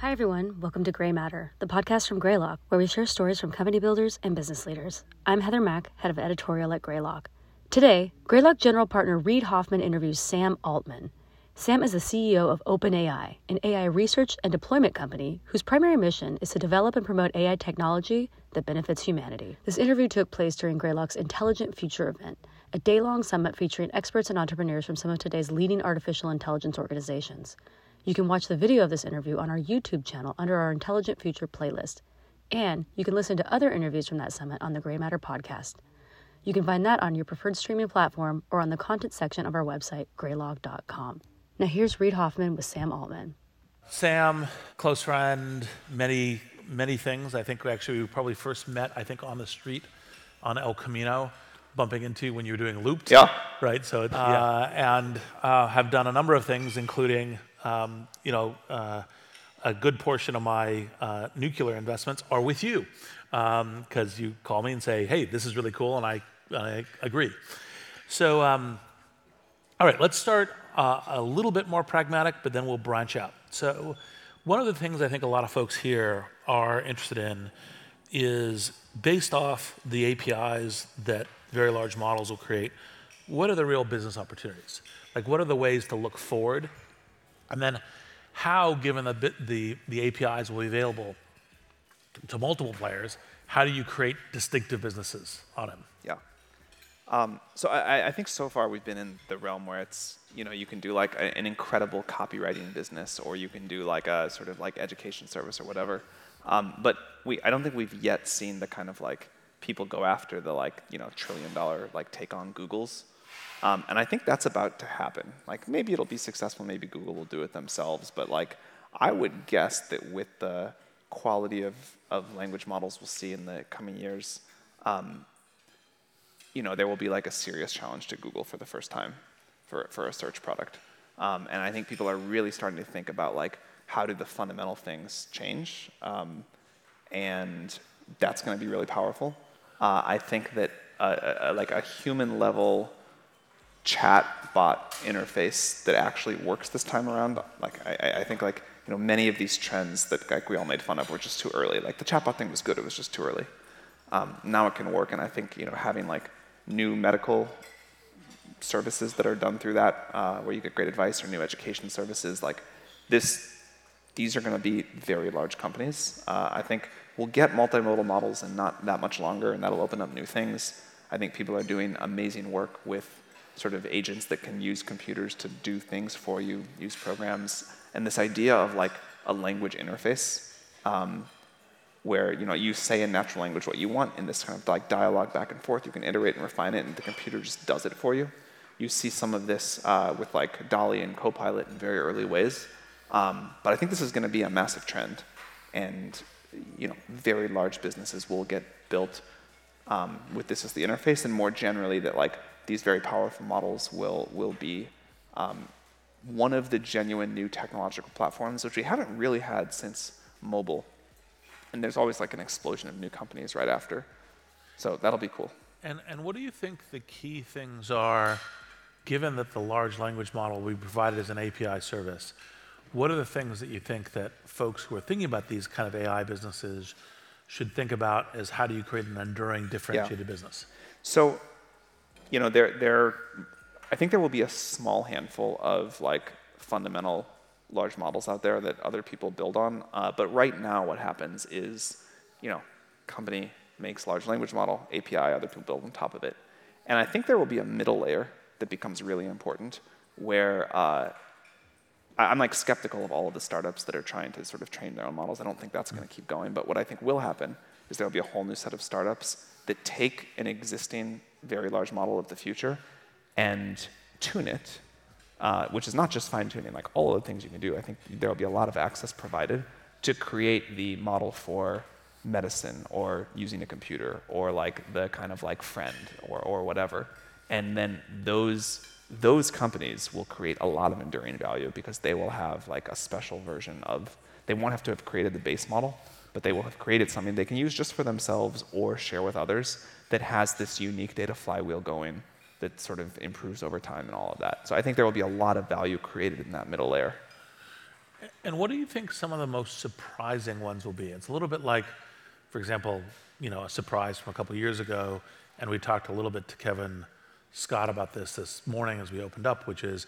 Hi, everyone. Welcome to Greymatter, the podcast from Greylock, where we share stories from company builders and business leaders. I'm Heather Mack, head of editorial at Greylock. Today, Greylock general partner Reid Hoffman interviews Sam Altman. Sam is the CEO of OpenAI, an AI research and deployment company whose primary mission is to develop and promote AI technology that benefits humanity. This interview took place during Greylock's Intelligent Future event, a day long summit featuring experts and entrepreneurs from some of today's leading artificial intelligence organizations. You can watch the video of this interview on our YouTube channel under our Intelligent Future playlist. And you can listen to other interviews from that summit on the Greymatter podcast. You can find that on your preferred streaming platform or on the content section of our website, greylock.com. Now, here's Reid Hoffman with Sam Altman. Sam, close friend, many, many things. I think actually we probably first met, I think, on the street on El Camino, bumping into you when you were doing Loopt. Yeah. Right. So, uh, yeah. and uh, have done a number of things, including um, you know, uh, a good portion of my uh, nuclear investments are with you because um, you call me and say, hey, this is really cool, and I, I agree. So, um, all right, let's start uh, a little bit more pragmatic, but then we'll branch out. So, one of the things I think a lot of folks here are interested in is based off the APIs that very large models will create, what are the real business opportunities? Like, what are the ways to look forward and then how, given the, the, the APIs will be available to multiple players, how do you create distinctive businesses on them? Yeah. Um, so I, I, think so far we've been in the realm where it's you know you can do like a, an incredible copywriting business, or you can do like a sort of like education service or whatever. Um, but we I don't think we've yet seen the kind of like people go after the like you know trillion dollar like take on Google's. Um, and I think that's about to happen. Like maybe it'll be successful, maybe Google will do it themselves, but like I would guess that with the quality of, of language models we'll see in the coming years, um, you know, there will be like a serious challenge to Google for the first time for, for a search product. Um, and I think people are really starting to think about like how do the fundamental things change, um, and that's going to be really powerful. Uh, I think that a, a, like a human level chat bot interface that actually works this time around. Like I, I think like you know many of these trends that like we all made fun of were just too early. Like the chatbot thing was good, it was just too early. Um, now it can work, and I think you know having like new medical services that are done through that, uh, where you get great advice, or new education services like this. These are going to be very large companies. Uh, I think we'll get multimodal models in not that much longer, and that'll open up new things. I think people are doing amazing work with sort of agents that can use computers to do things for you, use programs, and this idea of like a language interface um, where you know you say in natural language what you want in this kind of like dialogue back and forth. You can iterate and refine it, and the computer just does it for you. You see some of this uh, with like DALL-E and Copilot in very early ways, um, but I think this is going to be a massive trend, and you know very large businesses will get built um, with this as the interface, and more generally that like these very powerful models will, will be um, one of the genuine new technological platforms, which we haven't really had since mobile. And there's always like an explosion of new companies right after. So that'll be cool. And, and what do you think the key things are, given that the large language model we provided as an API service? What are the things that you think that folks who are thinking about these kind of AI businesses should think about as how do you create an enduring, differentiated yeah. business? So you know, there, there, I think there will be a small handful of like fundamental large models out there that other people build on. Uh, but right now, what happens is, you know, company makes large language model, API, other people build on top of it. And I think there will be a middle layer that becomes really important where uh, I'm like skeptical of all of the startups that are trying to sort of train their own models. I don't think that's going to keep going. But what I think will happen is there will be a whole new set of startups that take an existing very large model of the future and tune it, uh, which is not just fine tuning, like all of the things you can do. I think there will be a lot of access provided to create the model for medicine or using a computer or like the kind of like friend or, or whatever. And then those those companies will create a lot of enduring value because they will have like a special version of they won't have to have created the base model but they will have created something they can use just for themselves or share with others that has this unique data flywheel going that sort of improves over time and all of that. So I think there will be a lot of value created in that middle layer. And what do you think some of the most surprising ones will be? It's a little bit like, for example, you know, a surprise from a couple years ago, and we talked a little bit to Kevin Scott about this this morning as we opened up, which is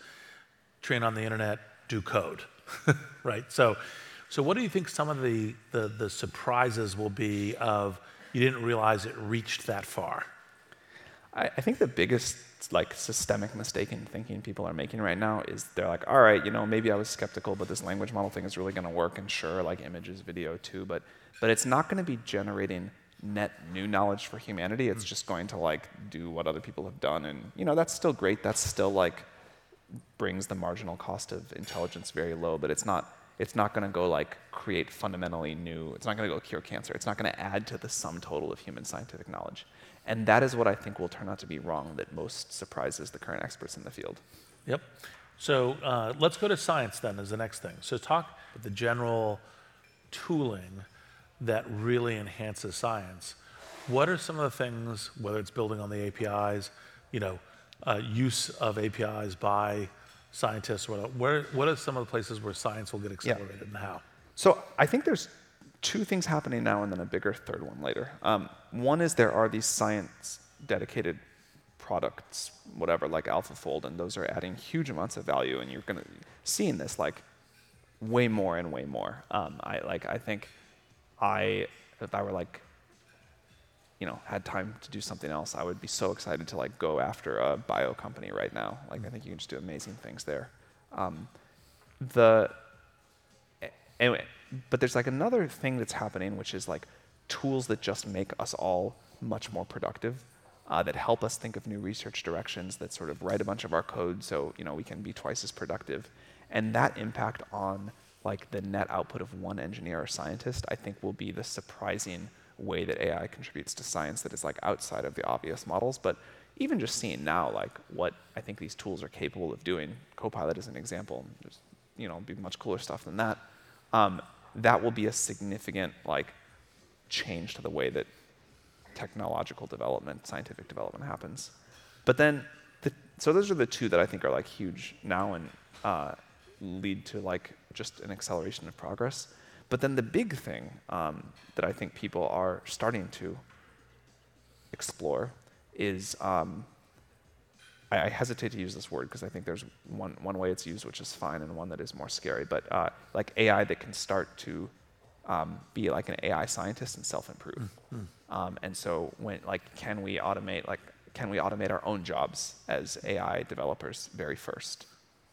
train on the internet, do code, right? So, so what do you think some of the, the, the surprises will be of you didn't realize it reached that far? I, I think the biggest like systemic mistake in thinking people are making right now is they're like, all right, you know, maybe I was skeptical, but this language model thing is really going to work, and sure, like images, video too, but but it's not going to be generating net new knowledge for humanity. It's mm. just going to like do what other people have done, and you know that's still great. That's still like brings the marginal cost of intelligence very low, but it's not it's not going to go like create fundamentally new. It's not going to go cure cancer. It's not going to add to the sum total of human scientific knowledge, and that is what I think will turn out to be wrong. That most surprises the current experts in the field. Yep. So uh, let's go to science then as the next thing. So talk about the general tooling that really enhances science. What are some of the things, whether it's building on the APIs, you know, uh, use of APIs by scientists, or where, what are some of the places where science will get accelerated yeah. and how? So I think there's two things happening now and then a bigger third one later. Um, one is there are these science dedicated products, whatever, like AlphaFold, and those are adding huge amounts of value, and you're going to see in this like way more and way more. Um, I like I think I, if I were like, you know, had time to do something else, I would be so excited to like go after a bio company right now. Like I think you can just do amazing things there. Um, the anyway, but there's like another thing that's happening, which is like tools that just make us all much more productive. Uh, that help us think of new research directions, that sort of write a bunch of our code so you know we can be twice as productive, and that impact on like the net output of one engineer or scientist, I think will be the surprising way that AI contributes to science that is like outside of the obvious models. But even just seeing now, like what I think these tools are capable of doing, Copilot is an example. There's, you know, be much cooler stuff than that. Um, that will be a significant like change to the way that technological development, scientific development happens. But then, the, so those are the two that I think are like huge now and uh, lead to like just an acceleration of progress. But then the big thing um, that I think people are starting to explore is um, I, I, hesitate to use this word because I think there's one, one way it's used which is fine and one that is more scary. But uh, like AI that can start to um, be like an AI scientist and self-improve. Mm-hmm. Um, and so when like can we automate like can we automate our own jobs as AI developers very first,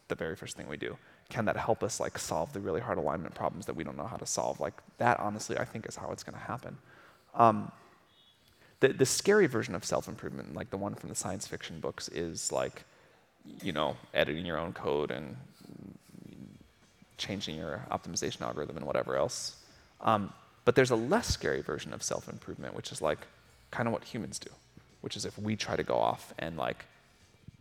the very first thing we do? Can that help us like solve the really hard alignment problems that we don't know how to solve? Like that, honestly, I think is how it's going to happen. Um, the the scary version of self improvement, like the one from the science fiction books, is like, you know, editing your own code and changing your optimization algorithm and whatever else. Um, but there's a less scary version of self improvement, which is like kind of what humans do, which is if we try to go off and like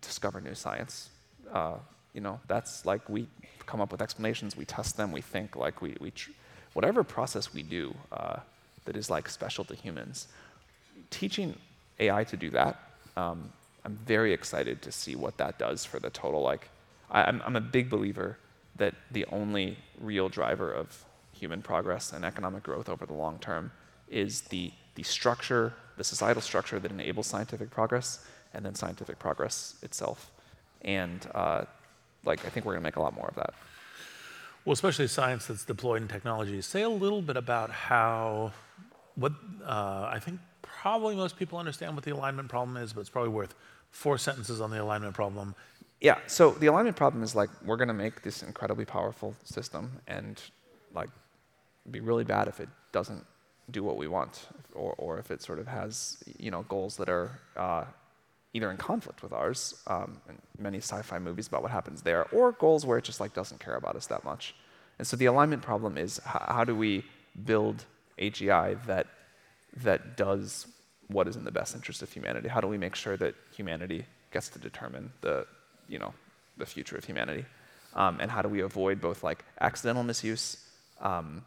discover new science, uh, you know, that's like we come up with explanations, we test them, we think, like we, we tr- whatever process we do uh, that is like special to humans, teaching AI to do that, um, I'm very excited to see what that does for the total. Like, I, I'm, I'm a big believer that the only real driver of human progress and economic growth over the long term is the, the structure, the societal structure that enables scientific progress, and then scientific progress itself. And uh, like I think we're going to make a lot more of that. Well, especially science that's deployed in technology. Say a little bit about how, what uh, I think probably most people understand what the alignment problem is, but it's probably worth four sentences on the alignment problem. Yeah. So the alignment problem is like we're going to make this incredibly powerful system, and like be really bad if it doesn't do what we want, or or if it sort of has you know goals that are uh, either in conflict with ours, um, and many sci-fi movies about what happens there, or goals where it just like doesn't care about us that much. And so the alignment problem is how, how do we build AGI that that does what is in the best interest of humanity? How do we make sure that humanity gets to determine the you know the future of humanity? Um, and how do we avoid both like accidental misuse, um,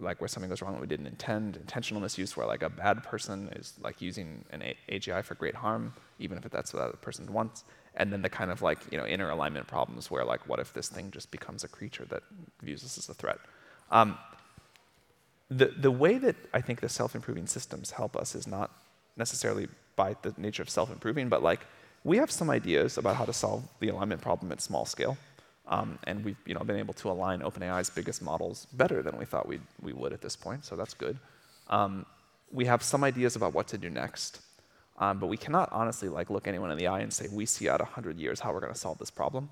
like where something goes wrong that we didn't intend, intentional misuse where like a bad person is like using an AGI for great harm, even if that's what that person wants, and then the kind of like you know inner alignment problems where like what if this thing just becomes a creature that views us as a threat. Um, the the way that I think the self-improving systems help us is not necessarily by the nature of self-improving, but like we have some ideas about how to solve the alignment problem at small scale. Um, and we've you know, been able to align OpenAI's biggest models better than we thought we'd, we would at this point, so that's good. Um, we have some ideas about what to do next, um, but we cannot honestly like look anyone in the eye and say, we see out 100 years how we're going to solve this problem.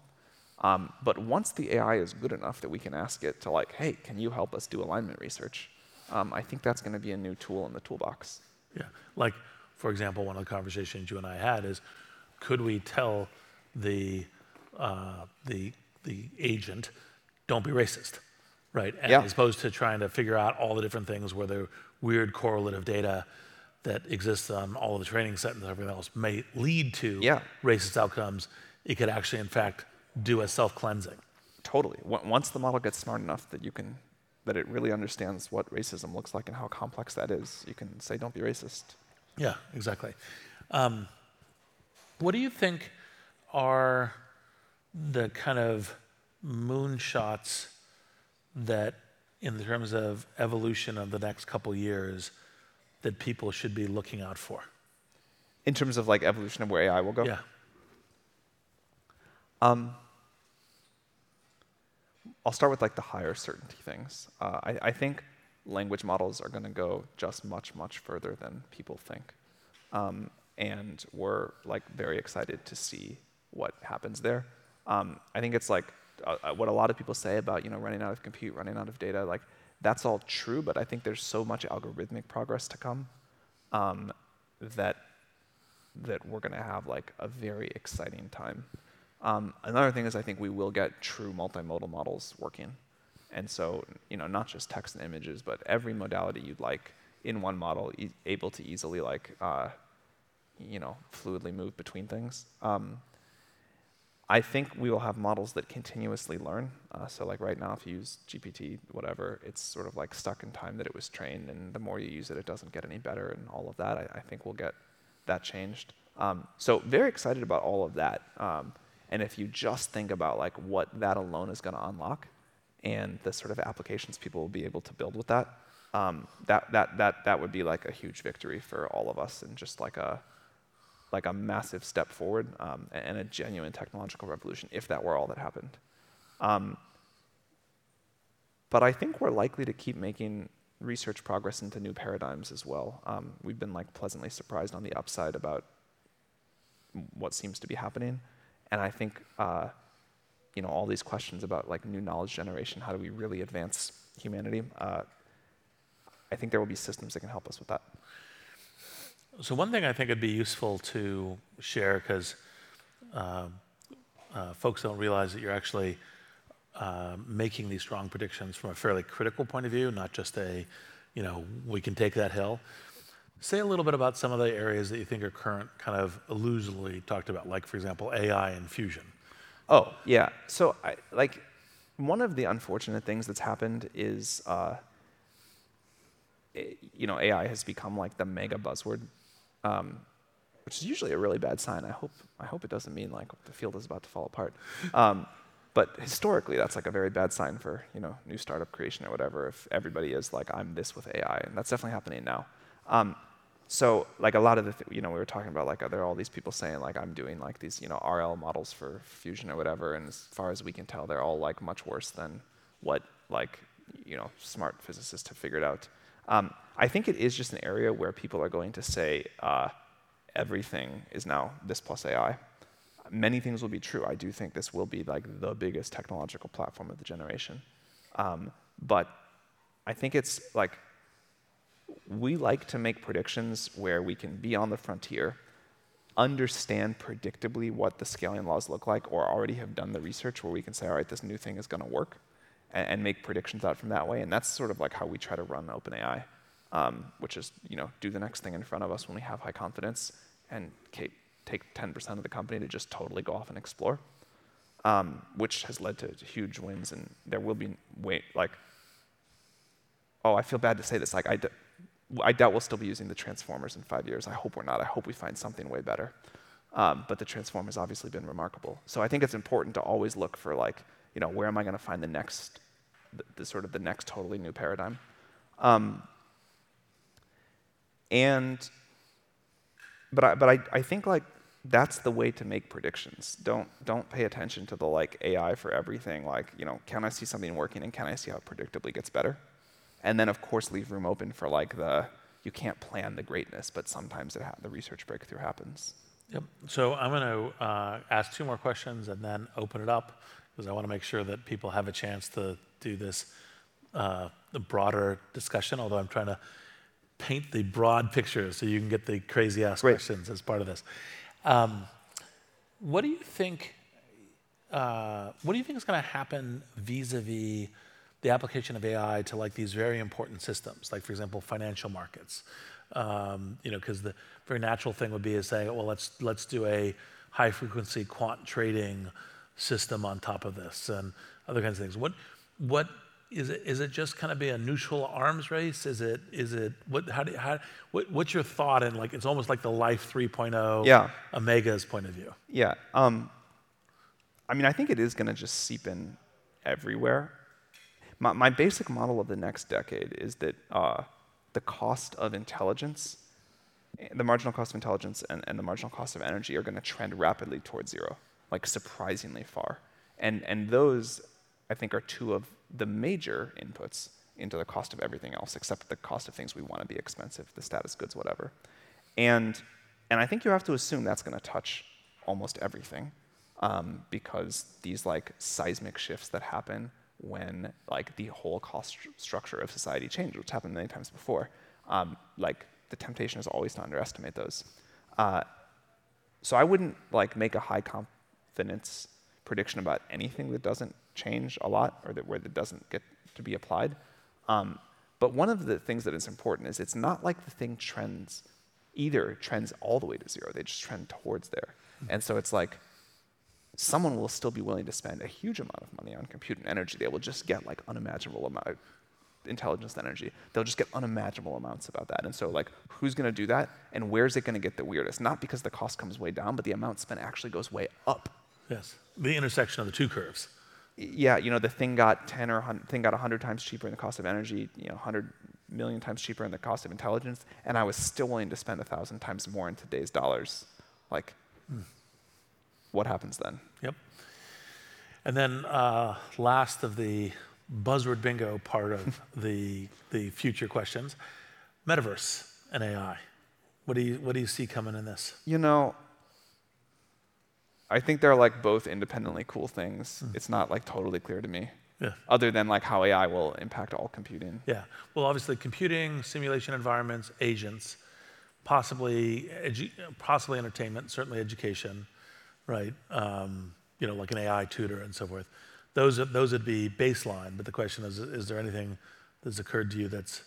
Um, but once the AI is good enough that we can ask it to like, hey, can you help us do alignment research? Um, I think that's going to be a new tool in the toolbox. Yeah, like for example, one of the conversations you and I had is, could we tell the uh, the the agent, don't be racist, right? And Yeah. As opposed to trying to figure out all the different things where the weird correlative data that exists on all of the training set and everything else may lead to Yeah. racist outcomes. It could actually, in fact, do a self-cleansing. Totally. Once the model gets smart enough that you can, that it really understands what racism looks like and how complex that is, you can say, don't be racist. Yeah, exactly. Um, what do you think are the kind of moonshots that, in terms of evolution of the next couple years, that people should be looking out for? In terms of like evolution of where AI will go. Yeah. Um, I'll start with like the higher certainty things. Uh, I, I think language models are going to go just much, much further than people think. Um, and we're like very excited to see what happens there. Um, I think it's like uh, uh, what a lot of people say about you know running out of compute, running out of data. Like that's all true, but I think there's so much algorithmic progress to come um, that that we're going to have like a very exciting time. Um, another thing is I think we will get true multimodal models working. And so, you know, not just text and images, but every modality you'd like in one model, e- able to easily like, uh, you know, fluidly move between things. Um, I think we will have models that continuously learn. Uh, so like right now, if you use GPT, whatever, it's sort of like stuck in time that it was trained, and the more you use it, it doesn't get any better, and all of that. I, I think we'll get that changed. Um, so very excited about all of that. Um, and if you just think about like what that alone is going to unlock, and the sort of applications people will be able to build with that, um, that that that that would be like a huge victory for all of us, and just like a like a massive step forward um, and a genuine technological revolution if that were all that happened. Um, but I think we're likely to keep making research progress into new paradigms as well. Um, we've been like pleasantly surprised on the upside about what seems to be happening, and I think uh, you know all these questions about like new knowledge generation. How do we really advance humanity? Uh, I think there will be systems that can help us with that. So one thing I think would be useful to share, because uh, uh, folks don't realize that you're actually uh, making these strong predictions from a fairly critical point of view, not just a, you know, we can take that hill. Say a little bit about some of the areas that you think are current, kind of illusively talked about, like for example, AI and fusion. Oh yeah. So I, like one of the unfortunate things that's happened is uh, you know AI has become like the mega buzzword, um, which is usually a really bad sign. I hope I hope it doesn't mean like the field is about to fall apart. Um, but historically, that's like a very bad sign for you know new startup creation or whatever. If everybody is like I'm this with AI, and that's definitely happening now. Um, so like a lot of the th- you know we were talking about like are there all these people saying like I'm doing like these you know RL models for fusion or whatever, and as far as we can tell, they're all like much worse than what like you know smart physicists have figured out. Um, I think it is just an area where people are going to say uh, everything is now this plus AI. Many things will be true. I do think this will be like the biggest technological platform of the generation, um, but I think it's like we like to make predictions where we can be on the frontier, understand predictably what the scaling laws look like, or already have done the research where we can say, all right, this new thing is going to work, and, and make predictions out from that way. And that's sort of like how we try to run OpenAI, um, which is you know do the next thing in front of us when we have high confidence, and take 10% of the company to just totally go off and explore, um, which has led to huge wins. And there will be wait like oh, I feel bad to say this. Like I, d- I doubt we'll still be using the transformers in five years. I hope we're not. I hope we find something way better. Um, but the transform has obviously been remarkable. So I think it's important to always look for like, you know, where am I going to find the next, the, the, sort of the next totally new paradigm. Um, and, but I, but I, I think like that's the way to make predictions. Don't don't pay attention to the like AI for everything. Like you know, can I see something working and can I see how it predictably gets better? And then of course leave room open for like the you can't plan the greatness, but sometimes ha- the research breakthrough happens. Yep. So I'm going to uh, ask two more questions and then open it up because I want to make sure that people have a chance to do this uh, broader discussion. Although I'm trying to paint the broad picture so you can get the crazy ass questions as part of this. Um, what do you think? Uh, what do you think is going to happen vis-a-vis the application of AI to like these very important systems, like for example, financial markets? Um, you know, because the very natural thing would be to say, well, let's let's do a high-frequency quant trading system on top of this and other kinds of things. What what is it, is it just kind of be a neutral arms race? Is it, is it, what, how do, how, what, what's your thought in like, it's almost like the Life 3.0 yeah. Omega's point of view? Yeah. Um, I mean, I think it is going to just seep in everywhere. My, my, basic model of the next decade is that uh, the cost of intelligence, the marginal cost of intelligence and, and the marginal cost of energy are going to trend rapidly towards zero, like surprisingly far. And, and those, I think, are two of the major inputs into the cost of everything else, except the cost of things we want to be expensive, the status goods, whatever. And, and I think you have to assume that's going to touch almost everything, um, because these like seismic shifts that happen when like the whole cost st structure of society changes, which happened many times before, um, like the temptation is always to underestimate those. Uh, so I wouldn't like make a high confidence prediction about anything that doesn't change a lot or that where it doesn't get to be applied. Um, but one of the things that is important is it's not like the thing trends either trends all the way to zero. They just trend towards there. Mm-hmm. And so it's like someone will still be willing to spend a huge amount of money on compute and energy. They will just get like unimaginable amount of intelligence and energy. They'll just get unimaginable amounts about that. And so like who's going to do that and where's it going to get the weirdest? Not because the cost comes way down, but the amount spent actually goes way up. Yes. The intersection of the two curves yeah, you know, the thing got 10 or 100, thing got 100 times cheaper in the cost of energy, you know, 100 million times cheaper in the cost of intelligence, and I was still willing to spend 1,000 times more in today's dollars. Like, mm. what happens then? Yep. And then uh, last of the buzzword bingo part of the, the future questions, metaverse and AI. What do you, what do you see coming in this? You know, I think they're like both independently cool things. Mm. It's not like totally clear to me. Yeah. Other than like how AI will impact all computing. Yeah. Well, obviously, computing, simulation environments, agents, possibly edu- possibly entertainment, certainly education, right? Um, you know, like an AI tutor and so forth. Those those would be baseline. But the question is: Is there anything that's occurred to you that's?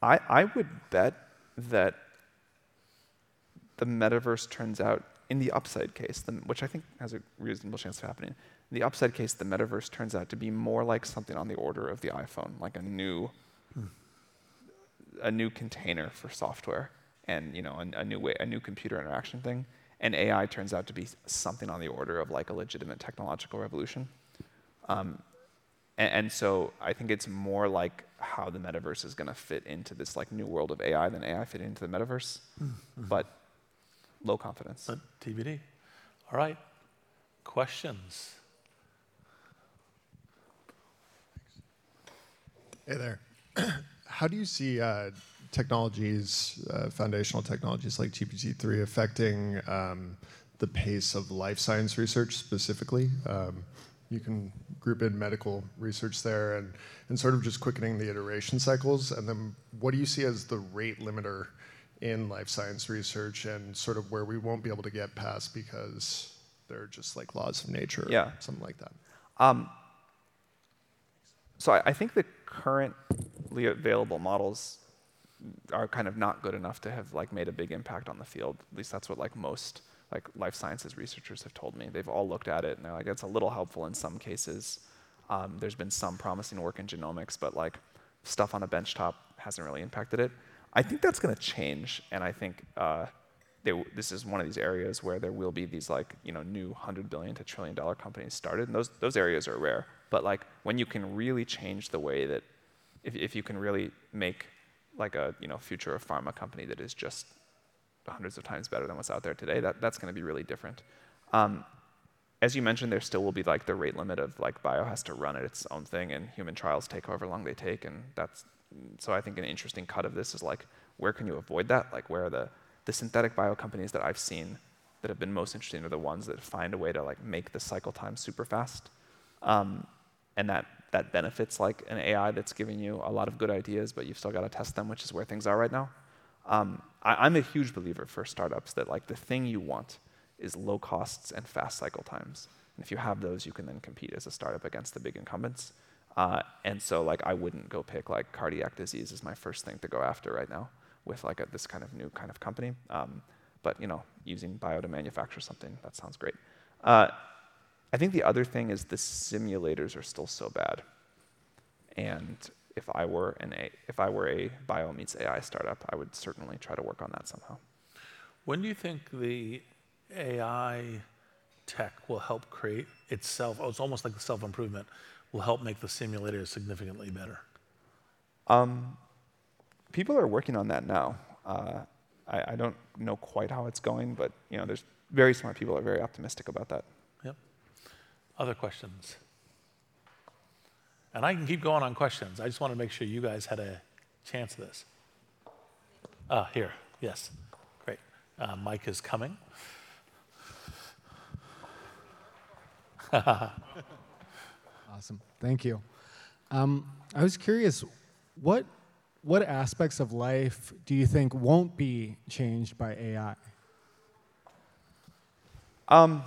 I I would bet that the metaverse turns out in the upside case, the, which I think has a reasonable chance of happening, in the upside case, the metaverse turns out to be more like something on the order of the iPhone, like a new, hmm. a new container for software, and you know, a, a, new way, a new computer interaction thing. And AI turns out to be something on the order of like a legitimate technological revolution. Um, and, and, so I think it's more like how the metaverse is going to fit into this like new world of AI than AI fit into the metaverse. Mm-hmm. But low confidence. But TBD. All right. Questions? Hey there. How do you see uh, technologies, uh, foundational technologies like GPT-3 affecting um, the pace of life science research specifically? Um, you can group in medical research there and, and sort of just quickening the iteration cycles. And then what do you see as the rate limiter in life science research and sort of where we won't be able to get past because they're just like laws of nature yeah. something like that? Um, so I, I, think the currently available models are kind of not good enough to have like made a big impact on the field. At least that's what like most like life sciences researchers have told me. They've all looked at it and they're like, it's a little helpful in some cases. Um, there's been some promising work in genomics, but like stuff on a benchtop hasn't really impacted it. I think that's going to change, and I think uh, this is one of these areas where there will be these like you know new hundred billion to trillion dollar companies started, and those those areas are rare. But like when you can really change the way that, if if you can really make like a you know future of pharma company that is just hundreds of times better than what's out there today, that that's going to be really different. Um, as you mentioned, there still will be like the rate limit of like bio has to run at its own thing, and human trials take however long they take, and that's so I think an interesting cut of this is like where can you avoid that? Like where are the the synthetic bio companies that I've seen that have been most interesting are the ones that find a way to like make the cycle time super fast, um, and that that benefits like an AI that's giving you a lot of good ideas, but you've still got to test them, which is where things are right now. Um, I, am a huge believer for startups that like the thing you want is low costs and fast cycle times. And if you have those, you can then compete as a startup against the big incumbents. Uh, and so like I wouldn't go pick like cardiac disease as my first thing to go after right now with like a, this kind of new kind of company. Um, but you know, using bio to manufacture something, that sounds great. Uh, I think the other thing is the simulators are still so bad. And if I were an a, if I were a bio meets AI startup, I would certainly try to work on that somehow. When do you think the AI tech will help create itself? Oh, it's almost like self improvement will help make the simulator significantly better. Um, people are working on that now. Uh, I, I, don't know quite how it's going, but you know, there's very smart people are very optimistic about that. Yep. Other questions? And I can keep going on questions. I just want to make sure you guys had a chance of this. Ah, here. Yes. Great. Uh, Mike is coming. awesome. Thank you. Um, I was curious, what what aspects of life do you think won't be changed by AI? Um,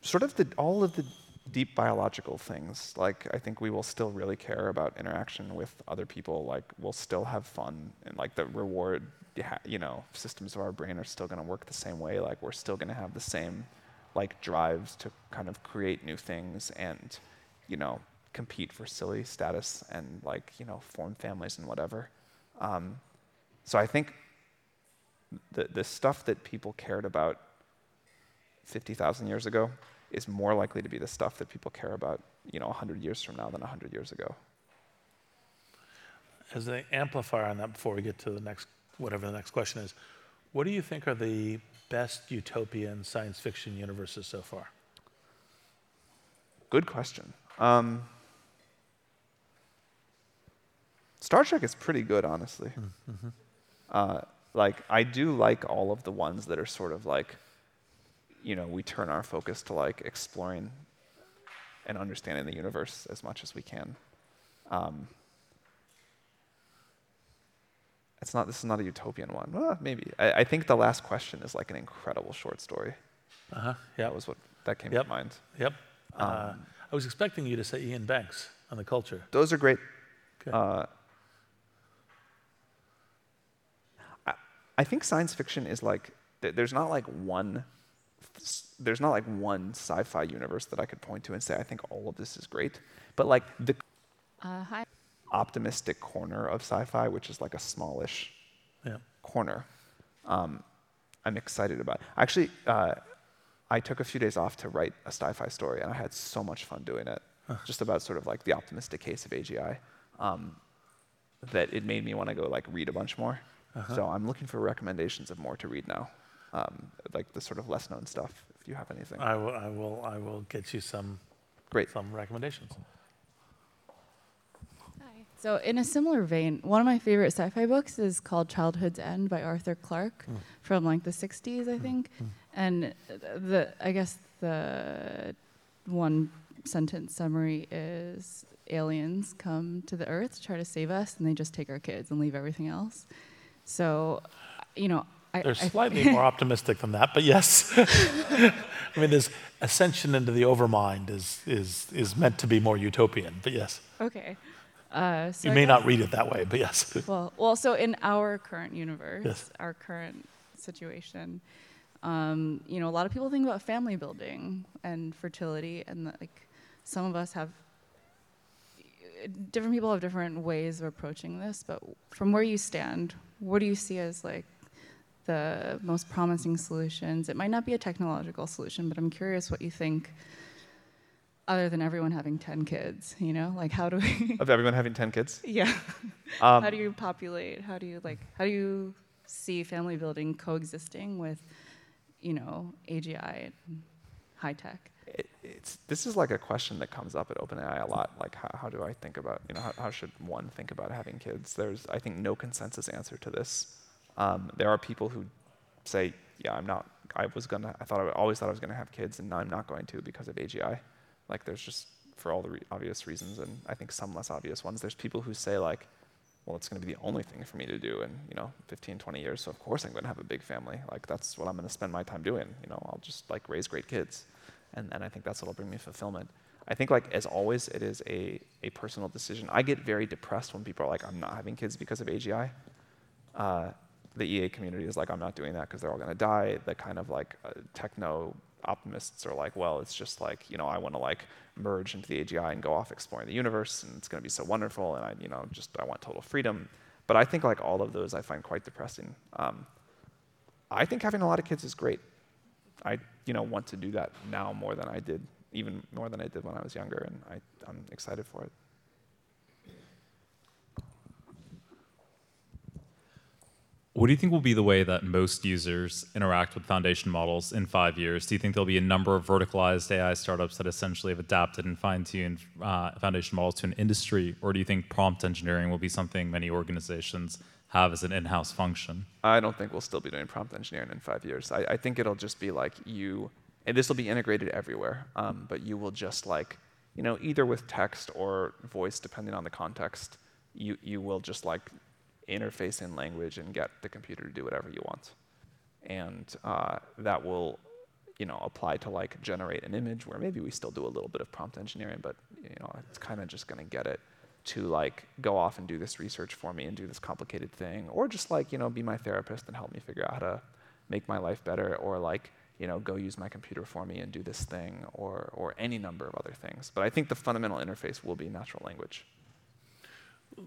sort of the, all of the deep biological things. Like I think we will still really care about interaction with other people. Like we'll still have fun, and like the reward, you know, systems of our brain are still going to work the same way. Like we're still going to have the same, like drives to kind of create new things and, you know, compete for silly status and like you know form families and whatever. Um, so I think the the stuff that people cared about 50,000 years ago is more likely to be the stuff that people care about, you know, 100 years from now than 100 years ago. As an amplifier on that, before we get to the next, whatever the next question is, what do you think are the best utopian science fiction universes so far? Good question. Um, Star Trek is pretty good, honestly. Mm-hmm. Uh, like, I do like all of the ones that are sort of like you know, we turn our focus to like exploring and understanding the universe as much as we can. Um, it's not. This is not a utopian one. Well, maybe. I, I, think the last question is like an incredible short story. Uh huh. Yeah. That was what that came yep. to mind. Yep. Um, uh, I was expecting you to say Iain Banks on the culture. Those are great. Uh, I, I think science fiction is like there's not like one there's not like one sci-fi universe that I could point to and say I think all of this is great, but like the uh, optimistic corner of sci-fi, which is like a smallish yeah. corner, um, I'm excited about. Actually, uh, I took a few days off to write a sci-fi story, and I had so much fun doing it. Huh. Just about sort of like the optimistic case of AGI, um, that it made me want to go like read a bunch more. Uh-huh. So I'm looking for recommendations of more to read now um, like the sort of less known stuff, if you have anything. I will, I will, I will get you some, Great. some recommendations. Hi. So in a similar vein, one of my favorite sci-fi books is called Childhood's End by Arthur Clarke mm. from like the 60s, I hmm. think. Mm. And the I guess the one sentence summary is aliens come to the earth to try to save us and they just take our kids and leave everything else. So, you know, I, They're slightly more optimistic than that, but yes. I mean, this ascension into the overmind is, is, is meant to be more utopian, but yes. Okay. Uh, so you may not read it that way, but yes. Well, well, so in our current universe, yes. our current situation, um, you know, a lot of people think about family building and fertility, and the, like some of us have different people have different ways of approaching this, but from where you stand, what do you see as like the most promising solutions? It might not be a technological solution, but I'm curious what you think other than everyone having 10 kids, you know? Like how do we Of everyone having 10 kids? Yeah. Um, how do you populate? How do you like how do you see family building coexisting with, you know, AGI and high tech? it, it's this is like a question that comes up at OpenAI a lot. Like, how, how do I think about, you know, how, how should one think about having kids? There's, I think, no consensus answer to this. Um, there are people who say, yeah, I'm not. I was gonna. I thought I always thought I was gonna have kids, and now I'm not going to because of AGI. Like, there's just for all the re- obvious reasons, and I think some less obvious ones. There's people who say like, well, it's going to be the only thing for me to do in you know 15, 20 years. So of course I'm going to have a big family. Like that's what I'm going to spend my time doing. You know, I'll just like raise great kids and, and I think that's what'll bring me fulfillment. I think like as always, it is a, a personal decision. I get very depressed when people are like, I'm not having kids because of AGI. Uh, the EA community is like, I'm not doing that because they're all going to die. The kind of like uh, techno optimists are like, well, it's just like, you know, I want to like merge into the AGI and go off exploring the universe and it's going to be so wonderful and I, you know, just I want total freedom. But I think like all of those I find quite depressing. Um, I think having a lot of kids is great. I you know want to do that now more than I did, even more than I did when I was younger, and I, I'm excited for it. What do you think will be the way that most users interact with foundation models in five years? Do you think there'll be a number of verticalized AI startups that essentially have adapted and fine-tuned uh, foundation models to an industry, or do you think prompt engineering will be something many organizations have as an in-house function? I don't think we'll still be doing prompt engineering in five years. I, I think it'll just be like you, and this will be integrated everywhere. Um, but you will just like, you know, either with text or voice, depending on the context, you you will just like interface in language and get the computer to do whatever you want, and uh, that will. You know, apply to like generate an image where maybe we still do a little bit of prompt engineering, but you know, it's kind of just going to get it to like go off and do this research for me and do this complicated thing. Or just like you know be my therapist and help me figure out how to make my life better. Or like you know go use my computer for me and do this thing or or any number of other things. But i think the fundamental interface will be natural language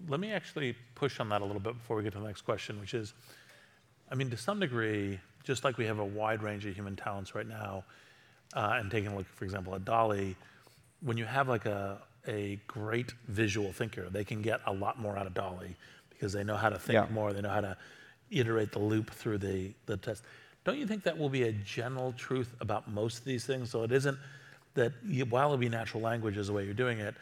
let me actually push on that a little bit before we get to the next question which is i mean to some degree just like we have a wide range of human talents right now uh, and taking a look for example at DALL-E when you have like a a great visual thinker. They can get a lot more out of DALL-E because they know how to think yeah. more. They know how to iterate the loop through the, the test. Don't you think that will be a general truth about most of these things? So it isn't that you, while it'll be natural language is the way you're doing it,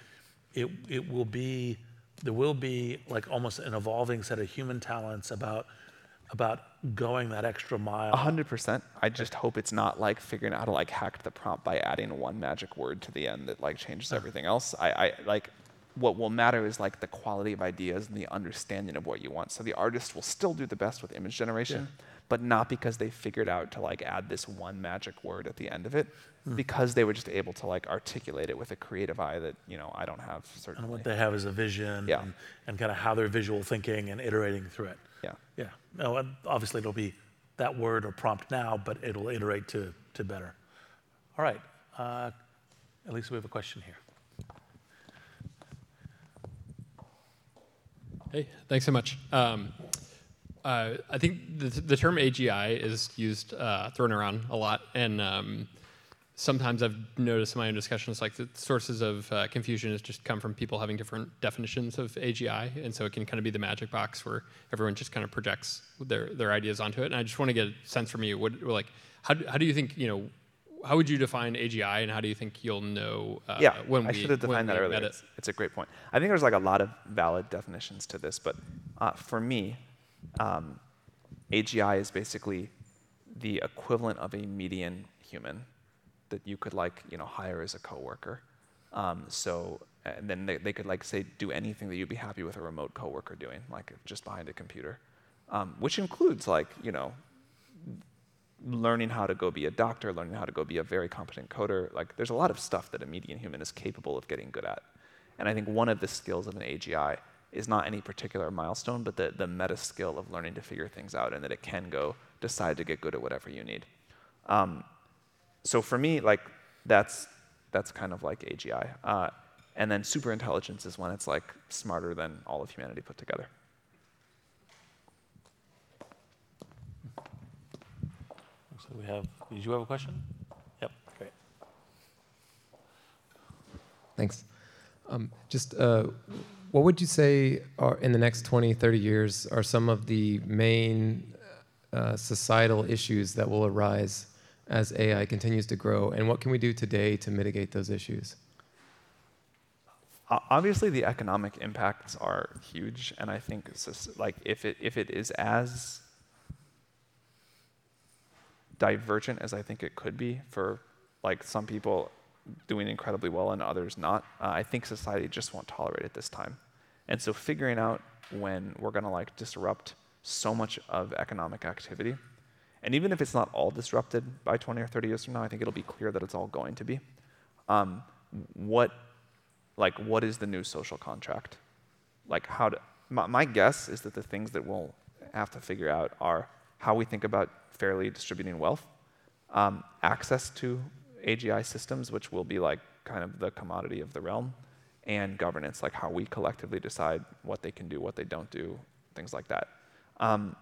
it, it will be, there will be like almost an evolving set of human talents about about going that extra mile. A hundred percent. I just hope it's not like figuring out how to like hack the prompt by adding one magic word to the end that like changes everything else. I, I like what will matter is like the quality of ideas and the understanding of what you want. So the artist will still do the best with image generation, yeah. But not because they figured out to like add this one magic word at the end of it, mm. because they were just able to like articulate it with a creative eye that you know I don't have certainly. And what they have is a vision, yeah. and, and kind of how they're visual thinking and iterating through it. Yeah. Yeah. No, obviously it'll be that word or prompt now, but it'll iterate to, to better. All right. Uh, at least we have a question here. Hey, thanks so much. Um, uh, I think the, the, term AGI is used, uh, thrown around a lot, and um, sometimes I've noticed in my own discussions, like the sources of uh, confusion has just come from people having different definitions of AGI, and so it can kind of be the magic box where everyone just kind of projects their their ideas onto it. And I just want to get a sense from you, what like how do, how do you think you know? How would you define AGI, and how do you think you'll know? Uh, yeah, when I we, should have defined that earlier. It's, it's, a great point. I think there's like a lot of valid definitions to this, but uh, for me, um, AGI is basically the equivalent of a median human that you could like you know hire as a coworker. Um, so and then they, they could like say do anything that you'd be happy with a remote coworker doing, like just behind a computer, um, which includes like you know learning how to go be a doctor, learning how to go be a very competent coder. Like there's a lot of stuff that a median human is capable of getting good at. And I think one of the skills of an AGI is not any particular milestone, but the, the meta skill of learning to figure things out and that it can go decide to get good at whatever you need. Um, so for me, like that's that's kind of like AGI. Uh, and then super intelligence is when it's like smarter than all of humanity put together. So we have, did you have a question? Yep, great. Thanks. Um, just uh, what would you say are in the next 20, 30 years are some of the main uh, societal issues that will arise as AI continues to grow, and what can we do today to mitigate those issues? obviously the economic impacts are huge, and I think just, like if it if it is as divergent as I think it could be for like some people doing incredibly well and others not, uh, I think society just won't tolerate it this time. And so figuring out when we're going to like disrupt so much of economic activity, and even if it's not all disrupted by 20 or 30 years from now, I think it'll be clear that it's all going to be. Um, what like what is the new social contract? Like how to, my, my guess is that the things that we'll have to figure out are how we think about fairly distributing wealth, um, access to AGI systems, which will be like kind of the commodity of the realm, and governance, like how we collectively decide what they can do, what they don't do, things like that. Um,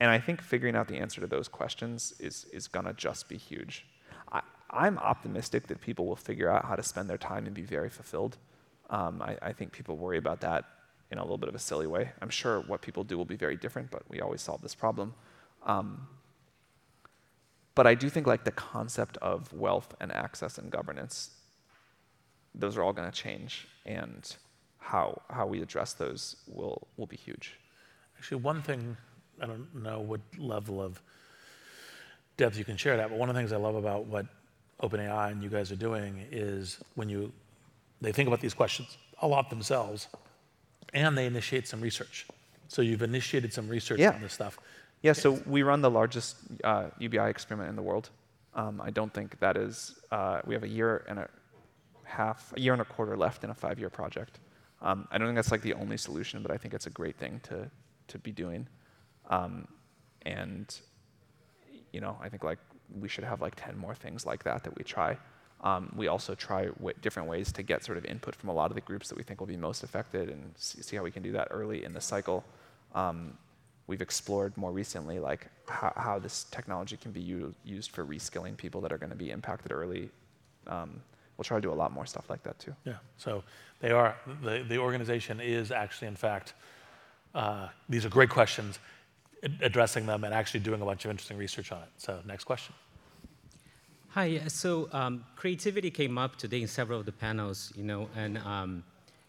and I think figuring out the answer to those questions is, is going to just be huge. I'm optimistic that people will figure out how to spend their time and be very fulfilled. Um, I, I, think people worry about that in a little bit of a silly way. I'm sure what people do will be very different, but we always solve this problem. Um, but I do think like the concept of wealth and access and governance, those are all going to change, and how how we address those will will be huge. Actually, one thing I don't know what level of depth you can share that, but one of the things I love about what OpenAI and you guys are doing is when you they think about these questions a lot themselves, and they initiate some research. So you've initiated some research yeah. on this stuff. Yeah. So we run the largest uh, UBI experiment in the world. Um, I don't think that is. Uh, we have a year and a half, a year and a quarter left in a five-year project. Um, I don't think that's like the only solution, but I think it's a great thing to to be doing. Um, and you know, I think like we should have like 10 more things like that that we try. Um, we also try different ways to get sort of input from a lot of the groups that we think will be most affected and see, see how we can do that early in the cycle. Um, we've explored more recently like how, how this technology can be u- used for reskilling people that are going to be impacted early. Um, we'll try to do a lot more stuff like that too. Yeah. So they are the the organization is actually in fact uh, these are great questions addressing them and actually doing a bunch of interesting research on it. So next question. Hi, so um, creativity came up today in several of the panels, you know, and um,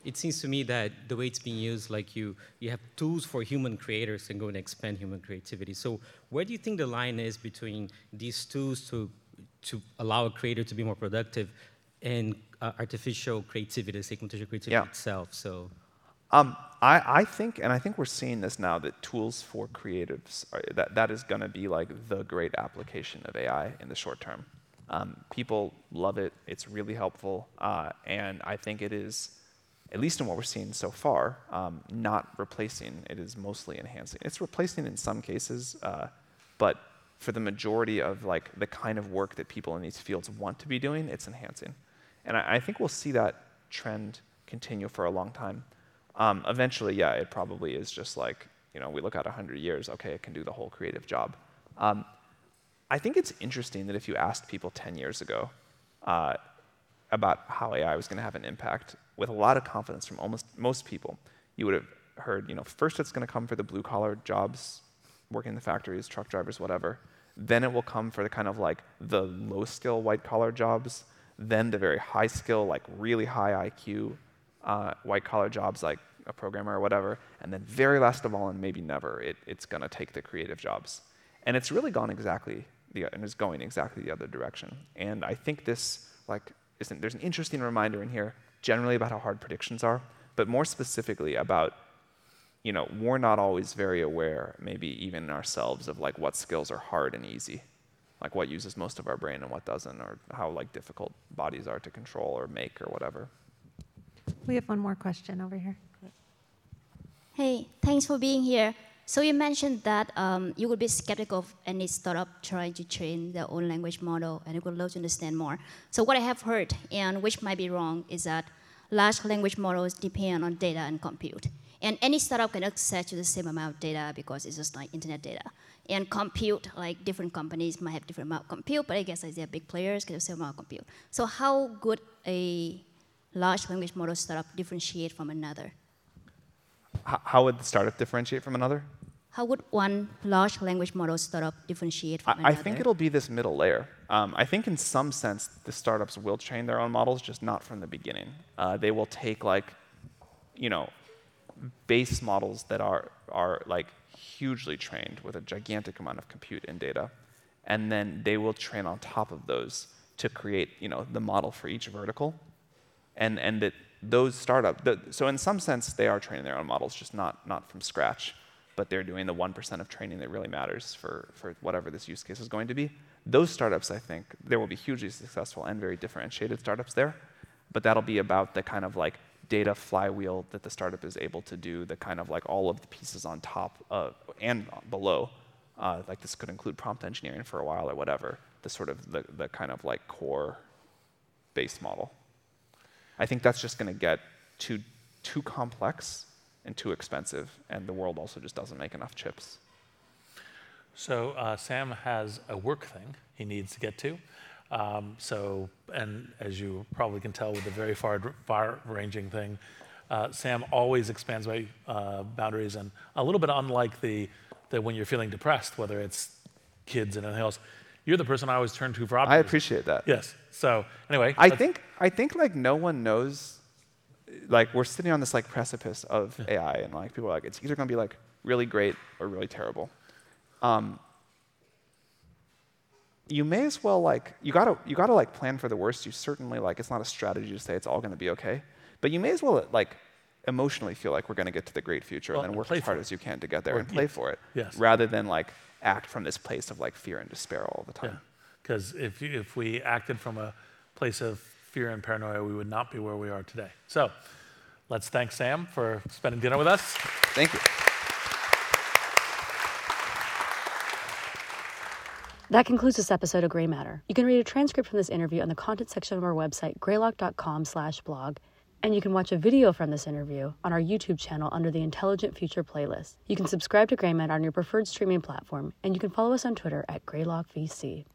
it seems to me that the way it's being used, like you, you have tools for human creators and go and expand human creativity. So where do you think the line is between these tools to, to allow a creator to be more productive and uh, artificial creativity, say computational creativity yeah. itself? So um, I, I, think, and I think we're seeing this now, that tools for creatives, are, that, that is going to be like the great application of AI in the short term. Um, people love it, it's really helpful, uh, and I think it is, at least in what we're seeing so far, um, not replacing, it is mostly enhancing. It's replacing in some cases, uh, but for the majority of like the kind of work that people in these fields want to be doing, it's enhancing. And I, I think we'll see that trend continue for a long time. Um, eventually, yeah, it probably is just like, you know, we look at 100 years, okay, it can do the whole creative job. Um, I think it's interesting that if you asked people 10 years ago uh, about how AI was going to have an impact, with a lot of confidence from almost most people, you would have heard, you know, first it's going to come for the blue collar jobs, working in the factories, truck drivers, whatever. Then it will come for the kind of like the low skill white collar jobs. Then the very high skill, like really high IQ uh, white collar jobs like a programmer or whatever, and then very last of all, and maybe never, it, it's going to take the creative jobs. And it's really gone exactly the, and is going exactly the other direction. And I think this, like, isn't, there's an interesting reminder in here, generally about how hard predictions are, but more specifically about, you know, we're not always very aware, maybe even ourselves, of like what skills are hard and easy, like what uses most of our brain and what doesn't, or how like difficult bodies are to control or make or whatever. We have one more question over here. Hey, thanks for being here. So you mentioned that um, you would be skeptical of any startup trying to train their own language model, and you would love to understand more. So what I have heard, and which might be wrong, is that large language models depend on data and compute. And any startup can access to the same amount of data because it's just like internet data. And compute, like different companies might have different amount of compute, but I guess like they're big players get the same amount of compute. So how good a large language model startup differentiate from another? how would the startup differentiate from another? How would one large language model startup differentiate from I, another? I think it'll be this middle layer. Um, I think in some sense the startups will train their own models, just not from the beginning. Uh, they will take like, you know, base models that are are like hugely trained with a gigantic amount of compute and data, and then they will train on top of those to create you know the model for each vertical, and and that those startup. The, so in some sense they are training their own models, just not not from scratch but they're doing the 1% of training that really matters for, for whatever this use case is going to be. Those startups, I think, there will be hugely successful and very differentiated startups there, but that'll be about the kind of like data flywheel that the startup is able to do, the kind of like all of the pieces on top of, and below. Uh, like this could include prompt engineering for a while or whatever, the sort of the, the kind of like core base model. I think that's just going to get too, too complex and too expensive, and the world also just doesn't make enough chips. So uh, Sam has a work thing he needs to get to. Um, so, and as you probably can tell with the very far, far-ranging thing, uh, Sam always expands my uh, boundaries, and a little bit unlike the, the when you're feeling depressed, whether it's kids and anything else, you're the person I always turn to for optimism. I appreciate that. Yes. So anyway, I think I think like no one knows like we're sitting on this like precipice of. AI, and like people are like, it's either going to be like really great or really terrible. Um, you may as well like you gotta you gotta like plan for the worst. You certainly like it's not a strategy to say it's all going to be okay, but you may as well like emotionally feel like we're going to get to the great future well, and then work as hard as you can to get there or, and play yeah. for it, yes. rather than like act from this place of like fear and despair all the time. Because yeah. if if we acted from a place of fear and paranoia, we would not be where we are today. So let's thank Sam for spending dinner with us. Thank you. That concludes this episode of Greymatter. You can read a transcript from this interview on the content section of our website, greylock.com slash blog, And you can watch a video from this interview on our YouTube channel under the Intelligent Future playlist. You can subscribe to Greymatter on your preferred streaming platform, and you can follow us on Twitter at GreylockVC.